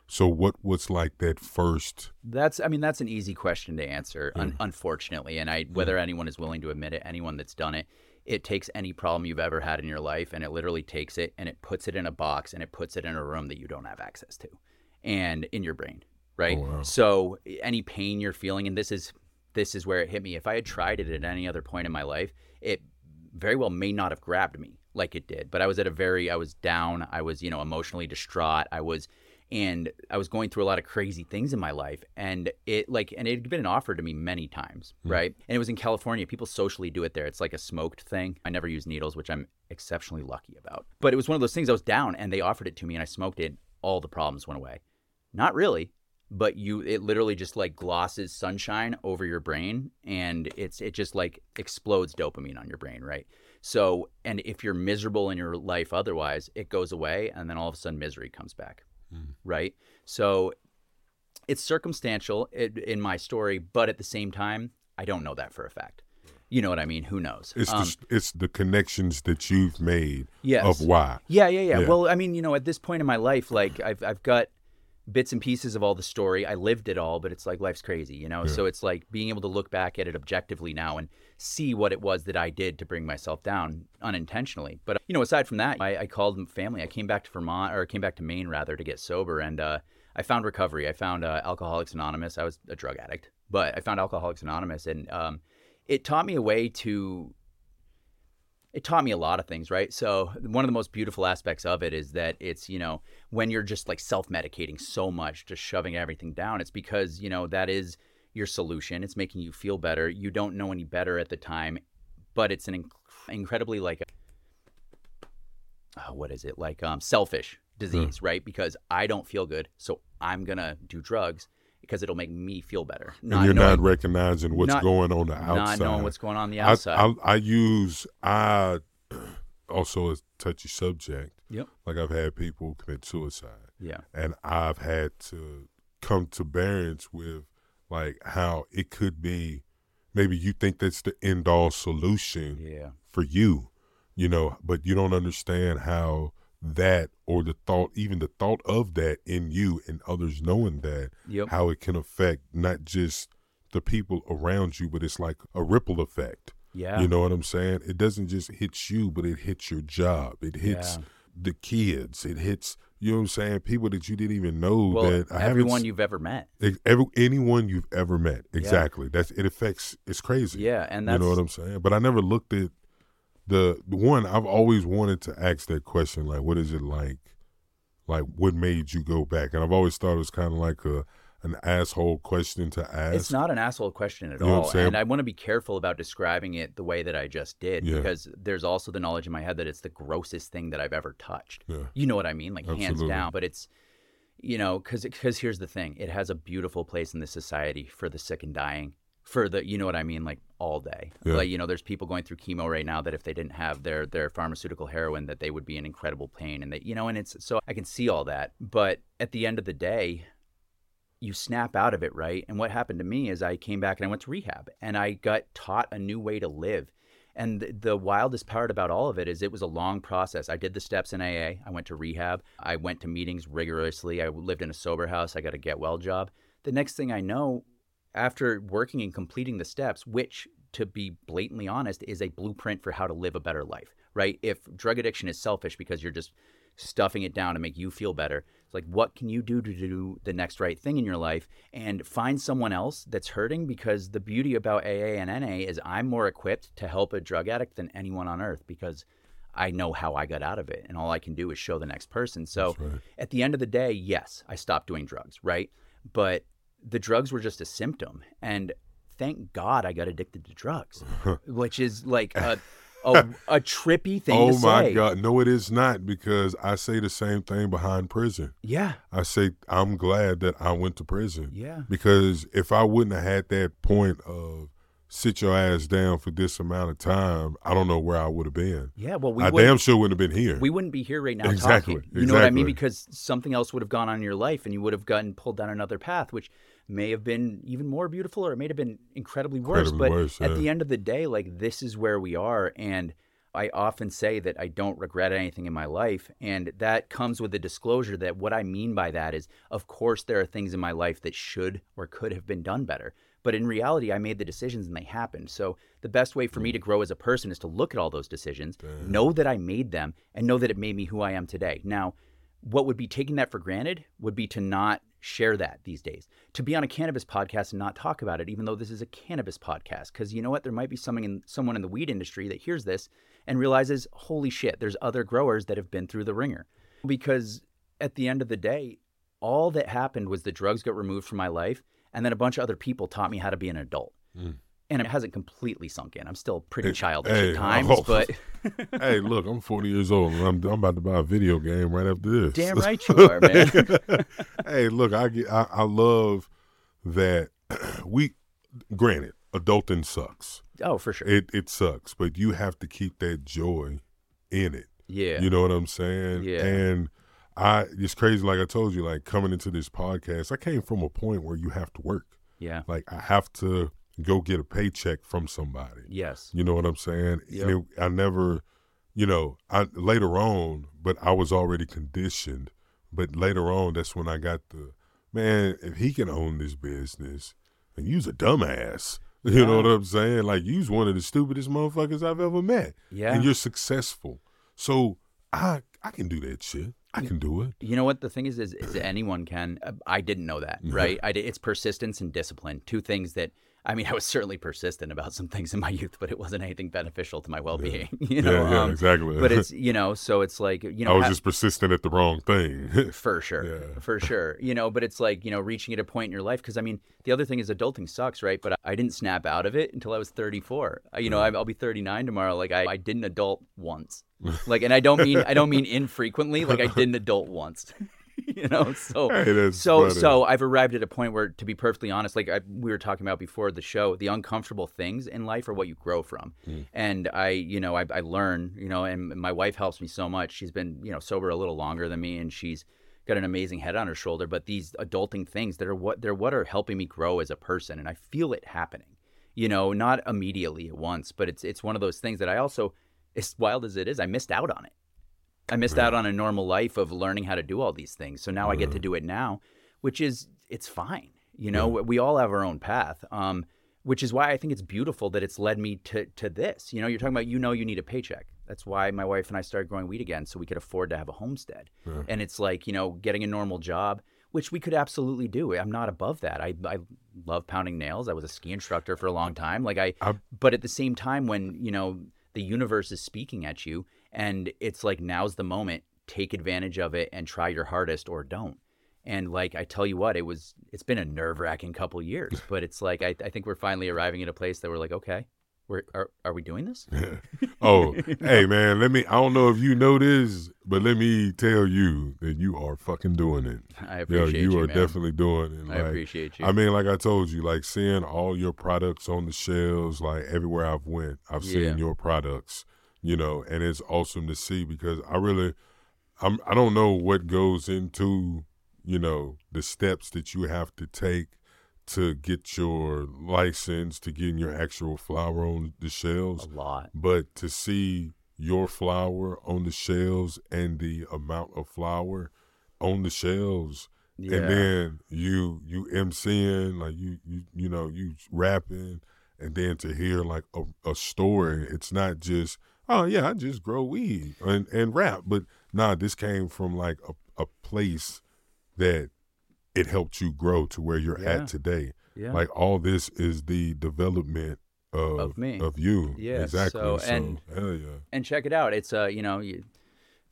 So what was like that first? That's, I mean, that's an easy question to answer, un- unfortunately. And I, whether anyone is willing to admit it, anyone that's done it, it takes any problem you've ever had in your life and it literally takes it and it puts it in a box and it puts it in a room that you don't have access to and in your brain, right? Oh, wow. So any pain you're feeling, and this is this is where it hit me. If I had tried it at any other point in my life, it very well may not have grabbed me like it did. But I was at a very, I was down. I was, you know, emotionally distraught. I was, and I was going through a lot of crazy things in my life. And it like, and it had been offered to me many times, hmm. right? And it was in California. People socially do it there. It's like a smoked thing. I never use needles, which I'm exceptionally lucky about. But it was one of those things I was down and they offered it to me and I smoked it. All the problems went away. Not really, but you it literally just like glosses sunshine over your brain and it's it just like explodes dopamine on your brain, right? So, and if you're miserable in your life otherwise, it goes away and then all of a sudden misery comes back. Right? So, it's circumstantial in my story, but at the same time, I don't know that for a fact. You know what I mean? Who knows? It's Um, the it's the connections that you've made Yes. of why. Yeah, yeah, yeah, Yeah. Well, I mean, you know, at this point in my life, like I've I've got bits and pieces of all the story. I lived it all, but it's like life's crazy, you know. So it's like being able to look back at it objectively now and see what it was that I did to bring myself down unintentionally. But you know, aside from that, I, I called family. I came back to Vermont or came back to Maine rather to get sober, and uh, I found recovery. I found uh, Alcoholics Anonymous. I was a drug addict, but I found Alcoholics Anonymous, and um, it taught me a way to it taught me a lot of things, right? So one of the most beautiful aspects of it is that it's, you know, when you're just like self-medicating so much, just shoving everything down, it's because, you know, that is your solution. It's making you feel better. You don't know any better at the time, but it's an inc- incredibly like uh, what is it like um selfish disease, right? Because I don't feel good, so I'm gonna do drugs because it'll make me feel better. and you're knowing, not recognizing what's not- going on the outside. not knowing what's going on the I, outside. I, I use I also a touchy subject. Yep. Like I've had people commit suicide, yeah. and I've had to come to bearings with like how it could be. Maybe you think that's the end all solution Yeah. for you, you know, but you don't understand how that or the thought, even the thought of that in you and others knowing that, Yep. how it can affect not just the people around you, but it's like a ripple effect. Yeah. You know what I'm saying? It doesn't just hit you, but it hits your job. It hits Yeah. the kids. It hits, you know what I'm saying? People that you didn't even know well, that I everyone you've ever met. every, anyone you've ever met. Exactly. That's it affects it's crazy. Yeah, and that's, You know what I'm saying? But I never looked at the, the one I've always wanted to ask that question like what is it like like what made you go back? And I've always thought it was kind of like a an asshole question to ask. It's not an asshole question at You know what I'm all. And I want to be careful about describing it the way that I just did Yeah. because there's also the knowledge in my head that it's the grossest thing that I've ever touched. Yeah. You know what I mean? Like hands down. But it's, you know, because because here's the thing it has a beautiful place in the society for the sick and dying. For the, you know what I mean, like all day. Yeah. Like you know, there's people going through chemo right now that if they didn't have their their pharmaceutical heroin, that they would be in incredible pain, and that you know, and it's so I can see all that. But at the end of the day, you snap out of it, right? And what happened to me is I came back and I went to rehab and I got taught a new way to live. And the, the wildest part about all of it is it was a long process. I did the steps in AA. I went to rehab. I went to meetings rigorously. I lived in a sober house. I got a get well job. The next thing I know, after working and completing the steps, which to be blatantly honest is a blueprint for how to live a better life, right? If drug addiction is selfish because you're just stuffing it down to make you feel better, it's like what can you do to do the next right thing in your life and find someone else that's hurting because the beauty about AA and NA is I'm more equipped to help a drug addict than anyone on earth because I know how I got out of it and all I can do is show the next person. So right. at the end of the day, yes, I stopped doing drugs, right? But the drugs were just a symptom. And thank God I got addicted to drugs, which is like a, a, a trippy thing. Oh my. God. No, it is not because I say the same thing behind prison. Yeah. I say I'm glad that I went to prison. Yeah. Because if I wouldn't have had that point of sit your ass down for this amount of time, I don't know where I would have been. Yeah. Well, we I damn sure wouldn't have been here. we wouldn't be here right now Exactly, talking. You know what I mean? Because something else would have gone on in your life and you would have gotten pulled down another path, which may have been even more beautiful or it may have been incredibly worse. Incredibly but worse, at yeah. the end of the day, like this is where we are. And I often say that I don't regret anything in my life. And that comes with the disclosure that what I mean by that is, of course, there are things in my life that should or could have been done better. But in reality, I made the decisions and they happened. So the best way for me to grow as a person is to look at all those decisions, know that I made them, and know that it made me who I am today. Now, what would be taking that for granted would be to not share that these days. To be on a cannabis podcast and not talk about it, even though this is a cannabis podcast. Because you know what? There might be someone in, someone in the weed industry that hears this and realizes, holy shit, there's other growers that have been through the ringer. Because at the end of the day, all that happened was the drugs got removed from my life, and then a bunch of other people taught me how to be an adult. Mm. And it hasn't completely sunk in. I'm still pretty Hey, childish hey, at times, oh. but hey, look, I'm 40 years old and I'm, I'm about to buy a video game right after this. damn right you are, man. hey, look, I get, I, I love that we. Granted, adulting sucks. oh, for sure. It it sucks, but you have to keep that joy in it. yeah. You know what I'm saying? Yeah. And I, it's crazy. Like I told you, like coming into this podcast, I came from a point where you have to work. yeah. Like I have to go get a paycheck from somebody. Yes. You know what I'm saying? Yep. It, I never, you know, I later on, but I was already conditioned. But later on, that's when I got the man. If he can own this business, and you's a dumbass. You know what I'm saying? Like you's one of the stupidest motherfuckers I've ever met. Yeah. And you're successful. So I I can do that shit. I can do it. You know what the thing is, is, is anyone can. uh, I didn't know that, right? I did, it's persistence and discipline, two things that I mean, I was certainly persistent about some things in my youth, but it wasn't anything beneficial to my well-being. You Yeah, know, yeah, um, exactly. but it's you know, so it's like you know, I was ha- just persistent at the wrong thing. for sure, Yeah. for sure. You know, but it's like you know, reaching at a point in your life because I mean, the other thing is adulting sucks, right? But I didn't snap out of it until I was 34. Uh, You know, I- I'll be 39 tomorrow. Like I, I didn't adult once. Like, and I don't mean I don't mean infrequently. Like I didn't adult once. you know, so Hey, that's so funny. so I've arrived at a point where, to be perfectly honest, like I, we were talking about before the show, the uncomfortable things in life are what you grow from. Mm. And I, you know, I, I learn, you know, and my wife helps me so much. She's been, you know, sober a little longer than me, and she's got an amazing head on her shoulder. But these adulting things that are what they're what are helping me grow as a person, and I feel it happening. You know, not immediately at once, but it's it's one of those things that I also, as wild as it is, I missed out on it. I missed out on a normal life of learning how to do all these things. So now I get to do it now, which is it's fine. You know, we all have our own path. Um, which is why I think it's beautiful that it's led me to to this. You know, you're talking about you know you need a paycheck. That's why my wife and I started growing weed again so we could afford to have a homestead. And it's like, you know, getting a normal job, which we could absolutely do. I'm not above that. I I love pounding nails. I was a ski instructor for a long time. Like I, I- but at the same time when, you know, the universe is speaking at you and it's like now's the moment take advantage of it and try your hardest or don't and like i tell you what it was it's been a nerve-wracking couple years but it's like I, I think we're finally arriving at a place that we're like okay we're are, are we doing this oh, hey man, let me. I don't know if you know this, but let me tell you that you are fucking doing it. i Yo, appreciate you you, are man. definitely doing it. i appreciate you I mean, like I told you, like seeing all your products on the shelves, like everywhere I've went, I've Yeah. seen your products, you know, and it's awesome to see because I really, I'm, I don't know what goes into, you know, the steps that you have to take to get your license, to getting your actual flower on the shelves, a lot. But to see your flower on the shelves and the amount of flower on the shelves yeah. and then you you MCing like you you you know you rapping and then to hear like a, a story. It's not just oh yeah I just grow weed and and rap but nah this came from like a, a place that it helped you grow to where you're Yeah. at today yeah like all this is the development of Of me. of you Yeah, exactly so- so, and- hell yeah and check it out. It's uh, you know, you,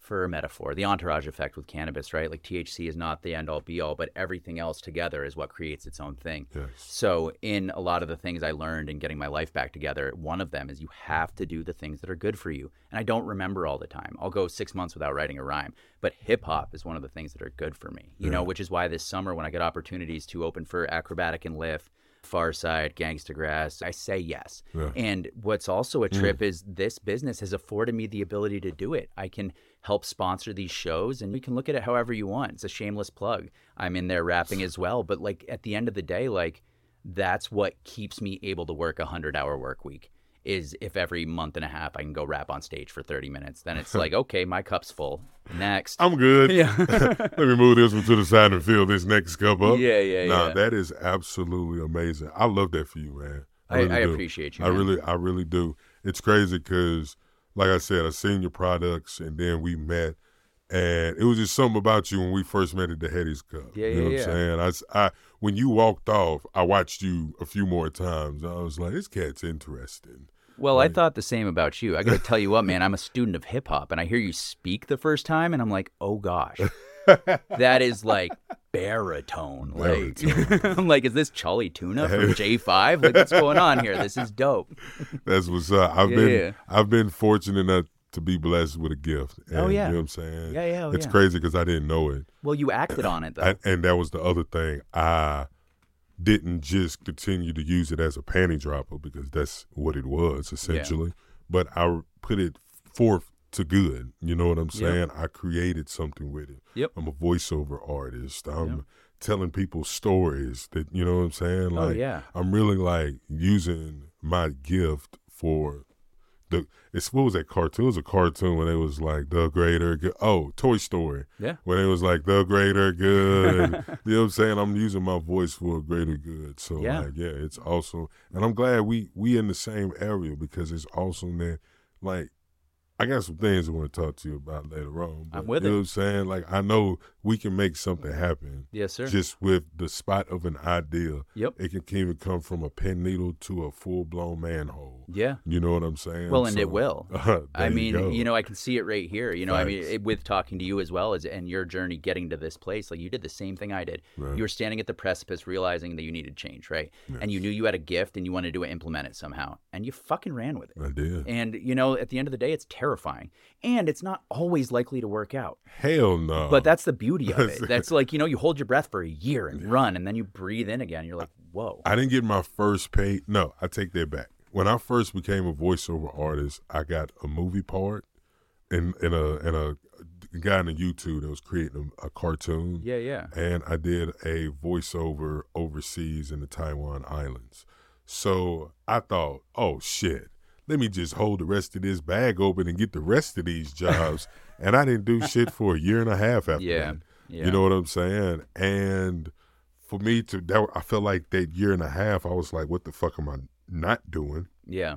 for a metaphor, the entourage effect with cannabis, right? Like THC is not the end all be all, but everything else together is what creates its own thing. yes So, in a lot of the things I learned in getting my life back together, one of them is you have to do the things that are good for you. And I don't remember all the time. I'll go six months without writing a rhyme, but hip hop is one of the things that are good for me, you know, which is why this summer, when I get opportunities to open for Akrobatik and Lif, Far Side, Gangsta Grass, I say yes. Yeah. And what's also a mm. trip is this business has afforded me the ability to do it. I can help sponsor these shows and you can look at it however you want. It's a shameless plug. I'm in there rapping as well. But like at the end of the day, like that's what keeps me able to work a hundred hour work week is if every month and a half I can go rap on stage for 30 minutes, then it's like, okay, my cup's full. Next. I'm good Yeah. let me move this one to the side and fill this next cup up Yeah, yeah, nah yeah. that is absolutely amazing I love that for you man I, really I do. appreciate you. I man. really, I really do. It's crazy because, like I said, I seen your products and then we met, and it was just something about you when we first met at the Heady's Cup. Yeah, you know yeah. what I'm saying? I I, when you walked off, I watched you a few more times. I was like, this cat's interesting. Well, I thought the same about you. I got to tell you what, man, I'm a student of hip hop and I hear you speak the first time and I'm like, "Oh gosh." that is like baritone. Like I'm like, is this Chali 2na from J5? Like what's going on here? This is dope. That's what's up. I've Yeah. been, I've been fortunate enough to be blessed with a gift. Oh, And, yeah. you know what I'm saying? Yeah, yeah, oh, It's yeah. crazy because I didn't know it. Well, you acted on it though. I, and that was the other thing. I didn't just continue to use it as a panty dropper because that's what it was essentially. But I put it forth to good. You know what I'm saying? I created something with it. Yep. I'm a voiceover artist. I'm telling people stories that you know what I'm saying. Oh, Like yeah. I'm really like using my gift for the. It's what was that cartoon? It was a cartoon when it oh, was like the greater good. Oh, Toy Story yeah. when it was like the greater good. you know what I'm saying? I'm using my voice for a greater good. So Yeah. like yeah, it's awesome. And I'm glad we we in the same area because it's awesome that like I got some things I want to talk to you about later on. I'm with you it. know what I'm saying? Like I know we can make something happen Yes, sir. just with the spot of an idea. Yep. It can even come from a pen needle to a full blown manhole. Yeah. You know what I'm saying? Well, and So, it will. I mean, go. you, know, I can see it right here. You know, I mean, it, with talking to you as well as and your journey getting to this place, like you did the same thing I did. Right. You were standing at the precipice, realizing that you needed change, right? And you knew you had a gift, and you wanted to implement it somehow, and you fucking ran with it. I did. And you know, at the end of the day, it's terrifying, and it's not always likely to work out. Hell no. But that's the beauty of it. That's like you know, you hold your breath for a year and run, and then you breathe in again. You're like, whoa. I didn't get my first pay. No, I take that back. When I first became a voiceover artist, I got a movie part in in a in a, a guy on YouTube that was creating a, a cartoon. Yeah, yeah. and I did a voiceover overseas in the Taiwan Islands. So I thought, oh shit, let me just hold the rest of this bag open and get the rest of these jobs. and I didn't do shit for a year and a half after Yeah, that. yeah. You know what I'm saying? And for me to, that, I felt like that year and a half, I was like, what the fuck am I not doing? Yeah.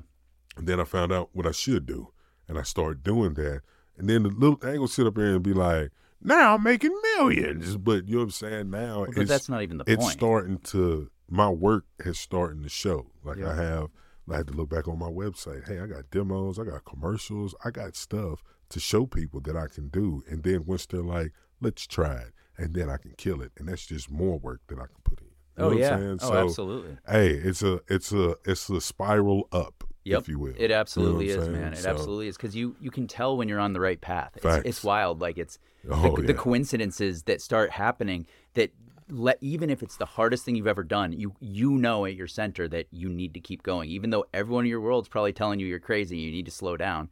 And then I found out what I should do. And I started doing that. And then the little thing will sit up there and be like, now I'm making millions. But you know what I'm saying? Now But it's, that's not even the it's point. starting to, my work has starting to show. Like Yeah. I have, I had to look back on my website. Hey, I got demos, I got commercials, I got stuff to show people that I can do. And then once they're like, let's try it. And then I can kill it. And that's just more work that I can put in. You oh yeah. Saying? Oh, So, absolutely. Hey, it's a it's a it's a spiral up, Yep. if you will. It absolutely You know is, I'm man. It? So- absolutely is because you you can tell when you're on the right path. It's, it's wild. Like it's Oh, the, the coincidences that start happening that let even if it's the hardest thing you've ever done, you you know at your center that you need to keep going, even though everyone in your world's probably telling you you're crazy, you need to slow down,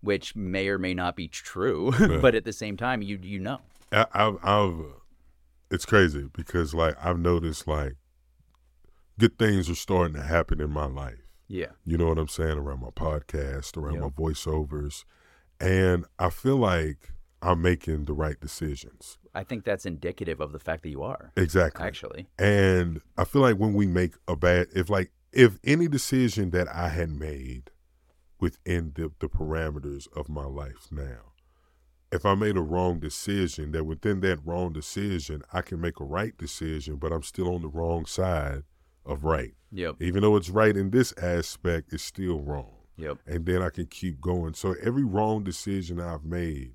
which may or may not be true, but at the same time, you you know. I, I've, I've, uh, it's crazy because like I've noticed like good things are starting to happen in my life. Yeah. You know what I'm saying around my podcast, around Yep. my voiceovers, and I feel like I'm making the right decisions. I think that's indicative of the fact that you are Exactly. actually. And I feel like when we make a bad, if like if any decision that I had made within the, the parameters of my life now, if I made a wrong decision, that within that wrong decision, I can make a right decision, but I'm still on the wrong side of right. Yep. Even though it's right in this aspect, it's still wrong. Yep. And then I can keep going. So every wrong decision I've made,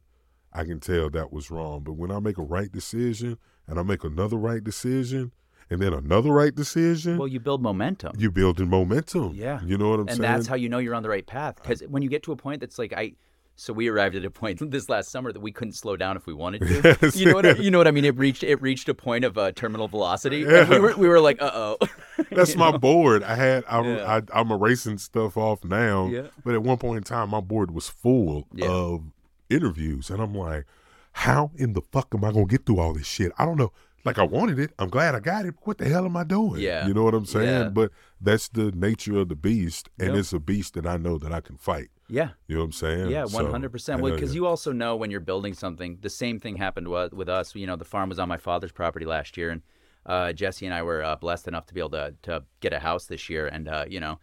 I can tell that was wrong. But when I make a right decision and I make another right decision and then another right decision, Well, you build momentum. you're building momentum. Yeah. You know what I'm and saying? And that's how you know you're on the right path because when you get to a point that's like i so we arrived at a point this last summer that we couldn't slow down if we wanted to Yes. you know what I, you know what i mean it reached it reached a point of uh, terminal velocity and we were we were like uh-oh That's my know? board. I had I'm Yeah. I, I'm erasing stuff off now, Yeah. but at one point in time, my board was full Yeah. of interviews, and I'm like, how in the fuck am I gonna get through all this shit? I don't know. Like I wanted it. I'm glad I got it. What the hell am I doing? Yeah. you know what I'm saying. Yeah. But that's the nature of the beast, and Yep. it's a beast that I know that I can fight. Yeah You know what I'm saying? yeah 100% I well because you also know when you're building something the same thing happened with us you know the farm was on my father's property last year and uh, jesse and i were uh, blessed enough to be able to, to get a house this year and uh, you know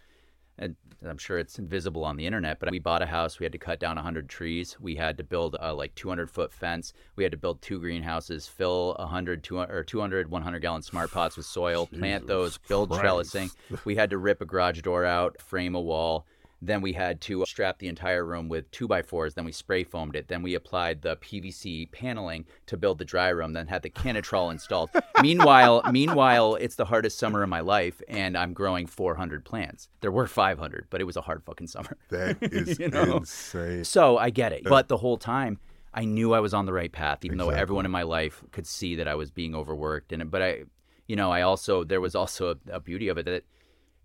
and I'm sure it's invisible on the internet, but we bought a house. We had to cut down 100 trees. We had to build a like 200 foot fence. We had to build two greenhouses, fill 100, 200 or 200 100 gallon smart pots with soil, plant those, build Christ. trellising. We had to rip a garage door out, frame a wall. Then we had to strap the entire room with two by fours. Then we spray foamed it. Then we applied the PVC paneling to build the dry room. Then had the Cannatrol installed. meanwhile, meanwhile, it's the hardest summer of my life, and I'm growing 400 plants. There were 500, but it was a hard fucking summer. that is You know? insane. So I get it. But the whole time, I knew I was on the right path, even though everyone in my life could see that I was being overworked. And but I, you know, I also there was also a, a beauty of it that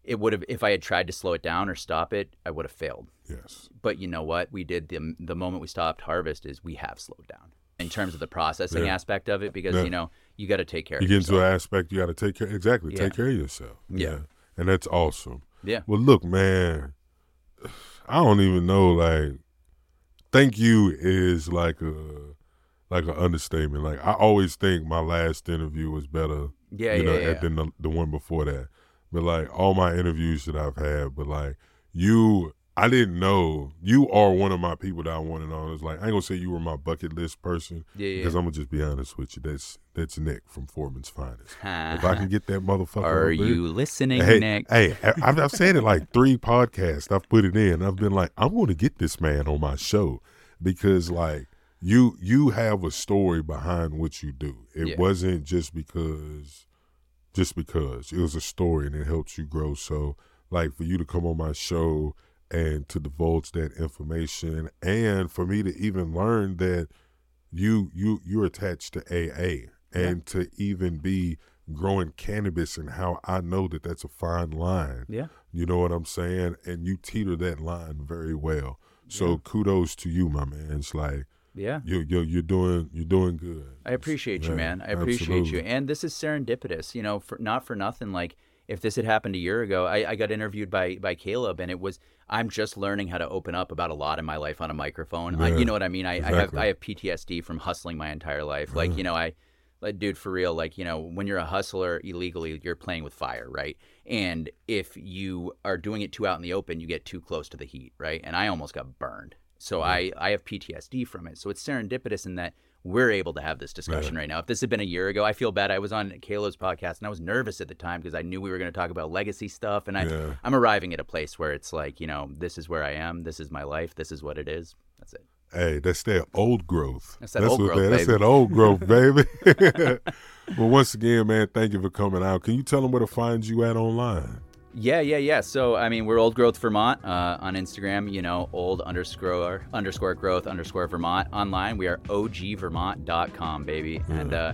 it would have if I had tried to slow it down or stop it, I would have failed. Yes. But you know what? We did the the moment we stopped harvest is we have slowed down in terms of the processing Yeah. aspect of it because Yeah. you know you got to take care You of get yourself. into an aspect you got to take care. Exactly. Yeah. Take care of yourself. Yeah. And that's awesome. Yeah. Well, look, man, I don't even know. Like, thank you is like a like an understatement. Like, I always think my last interview was better. Yeah, you yeah, know, yeah. than the, the one before that. But like all my interviews that I've had, but like you I didn't know you are one of my people that I wanted on. It's like I ain't gonna say you were my bucket list person Yeah, yeah. because I'm gonna just be honest with you. That's that's Nick from Foreman's Finest. if I can get that motherfucker, Are you listening, Hey, Nick? hey, I've, I've said it like three podcasts. I've put it in. I've been like, I'm to get this man on my show because, like, you you have a story behind what you do. It Yeah. wasn't just because, just because it was a story and it helps you grow. So, like, for you to come on my show and to divulge that information, and for me to even learn that you you you're attached to AA, and to even be growing cannabis and how I know that that's a fine line. Yeah. You know what I'm saying? And you teeter that line very well. So kudos to you, my man. It's like Yeah. you you you're doing you're doing good. I appreciate you, Yeah, man. I appreciate you. And this is serendipitous, you know, for not for nothing. Like if this had happened a year ago, I, I got interviewed by by Caleb, and it was I'm just learning how to open up about a lot in my life on a microphone. I, you know what I mean? I, I have. I have PTSD from hustling my entire life. Like you know, I like dude for real. Like you know, when you're a hustler illegally, you're playing with fire, right? And if you are doing it too out in the open, you get too close to the heat, right? And I almost got burned. So I, I have PTSD from it. So it's serendipitous in that we're able to have this discussion right now. If this had been a year ago, I feel bad. I was on Kayla's podcast and I was nervous at the time because I knew we were going to talk about legacy stuff. And I, Yeah. I'm arriving at a place where it's like, you know, this is where I am. This is my life. This is what it is. That's it. Hey, that's that old growth. That's that old what growth, that- That's that old growth, baby. well, once again, man, thank you for coming out. Can you tell them where to find you at online? Yeah, yeah, yeah. So I mean, we're Old Growth Vermont uh, on Instagram. You know, old underscore underscore growth underscore Vermont online. We are ogvermont.com, baby. And uh,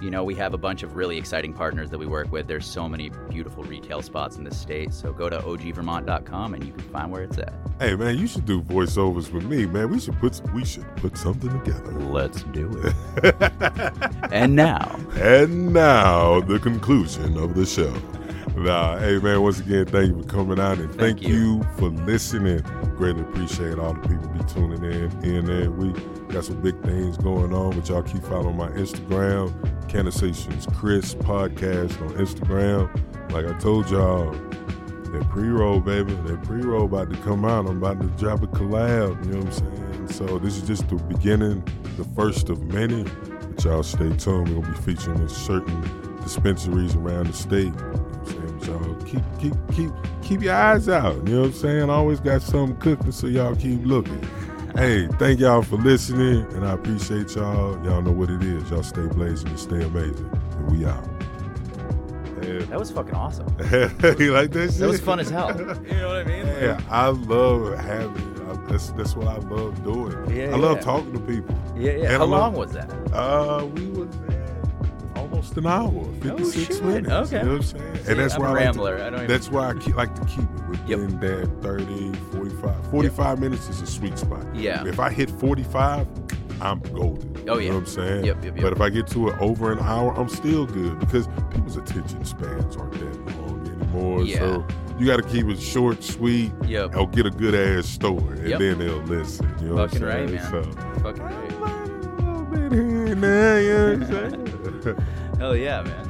you know, we have a bunch of really exciting partners that we work with. There's so many beautiful retail spots in the state. So go to ogvermont.com and you can find where it's at. Hey, man, you should do voiceovers with me, man. We should put we should put something together. Let's do it. and now, And now the conclusion of the show. Nah, hey man, once again, thank you for coming out and thank, Thank you. you. for listening. Greatly appreciate all the people be tuning in in every week. Got some big things going on, but y'all keep following my Instagram, Cannasations Kris podcast on Instagram. Like I told y'all, that pre-roll, baby, that pre-roll about to come out. I'm about to drop a collab. You know what I'm saying? So this is just the beginning, the first of many. But y'all stay tuned. We're gonna be featuring in certain dispensaries around the state. Keep keep keep keep your eyes out. You know what I'm saying? I Always got something cooking, so y'all keep looking. Hey, thank y'all for listening, and I appreciate y'all. Y'all know what it is. Y'all stay blazing and stay amazing. And we out. Yeah. that was fucking awesome. you like that shit? That was fun as hell. You know what I mean? Yeah, I love having. I, that's that's what I love doing. Yeah, I love talking to people. Yeah, yeah. And How I love- long was that? Uh, we was at almost an hour, oh, fifty six shit. minutes. Okay. You know what I'm saying? See, and that's I'm why a I like rambler. To, I don't even- That's why I keep, like to keep it within that 30, 45. 45 minutes is a sweet spot. Yeah. If I hit forty five, I'm golden. Oh, You yeah. know what I'm saying? Yep, yep, yep. But if I get to it over an hour, I'm still good because people's attention spans aren't that long anymore. Yeah. So you got to keep it short, sweet, Yep. I'll get a good ass story, and Yep. then they'll listen. You know Fucking what I'm right, saying? man. So, Fucking right. a little bit here and you know what I'm saying? Hell yeah, man.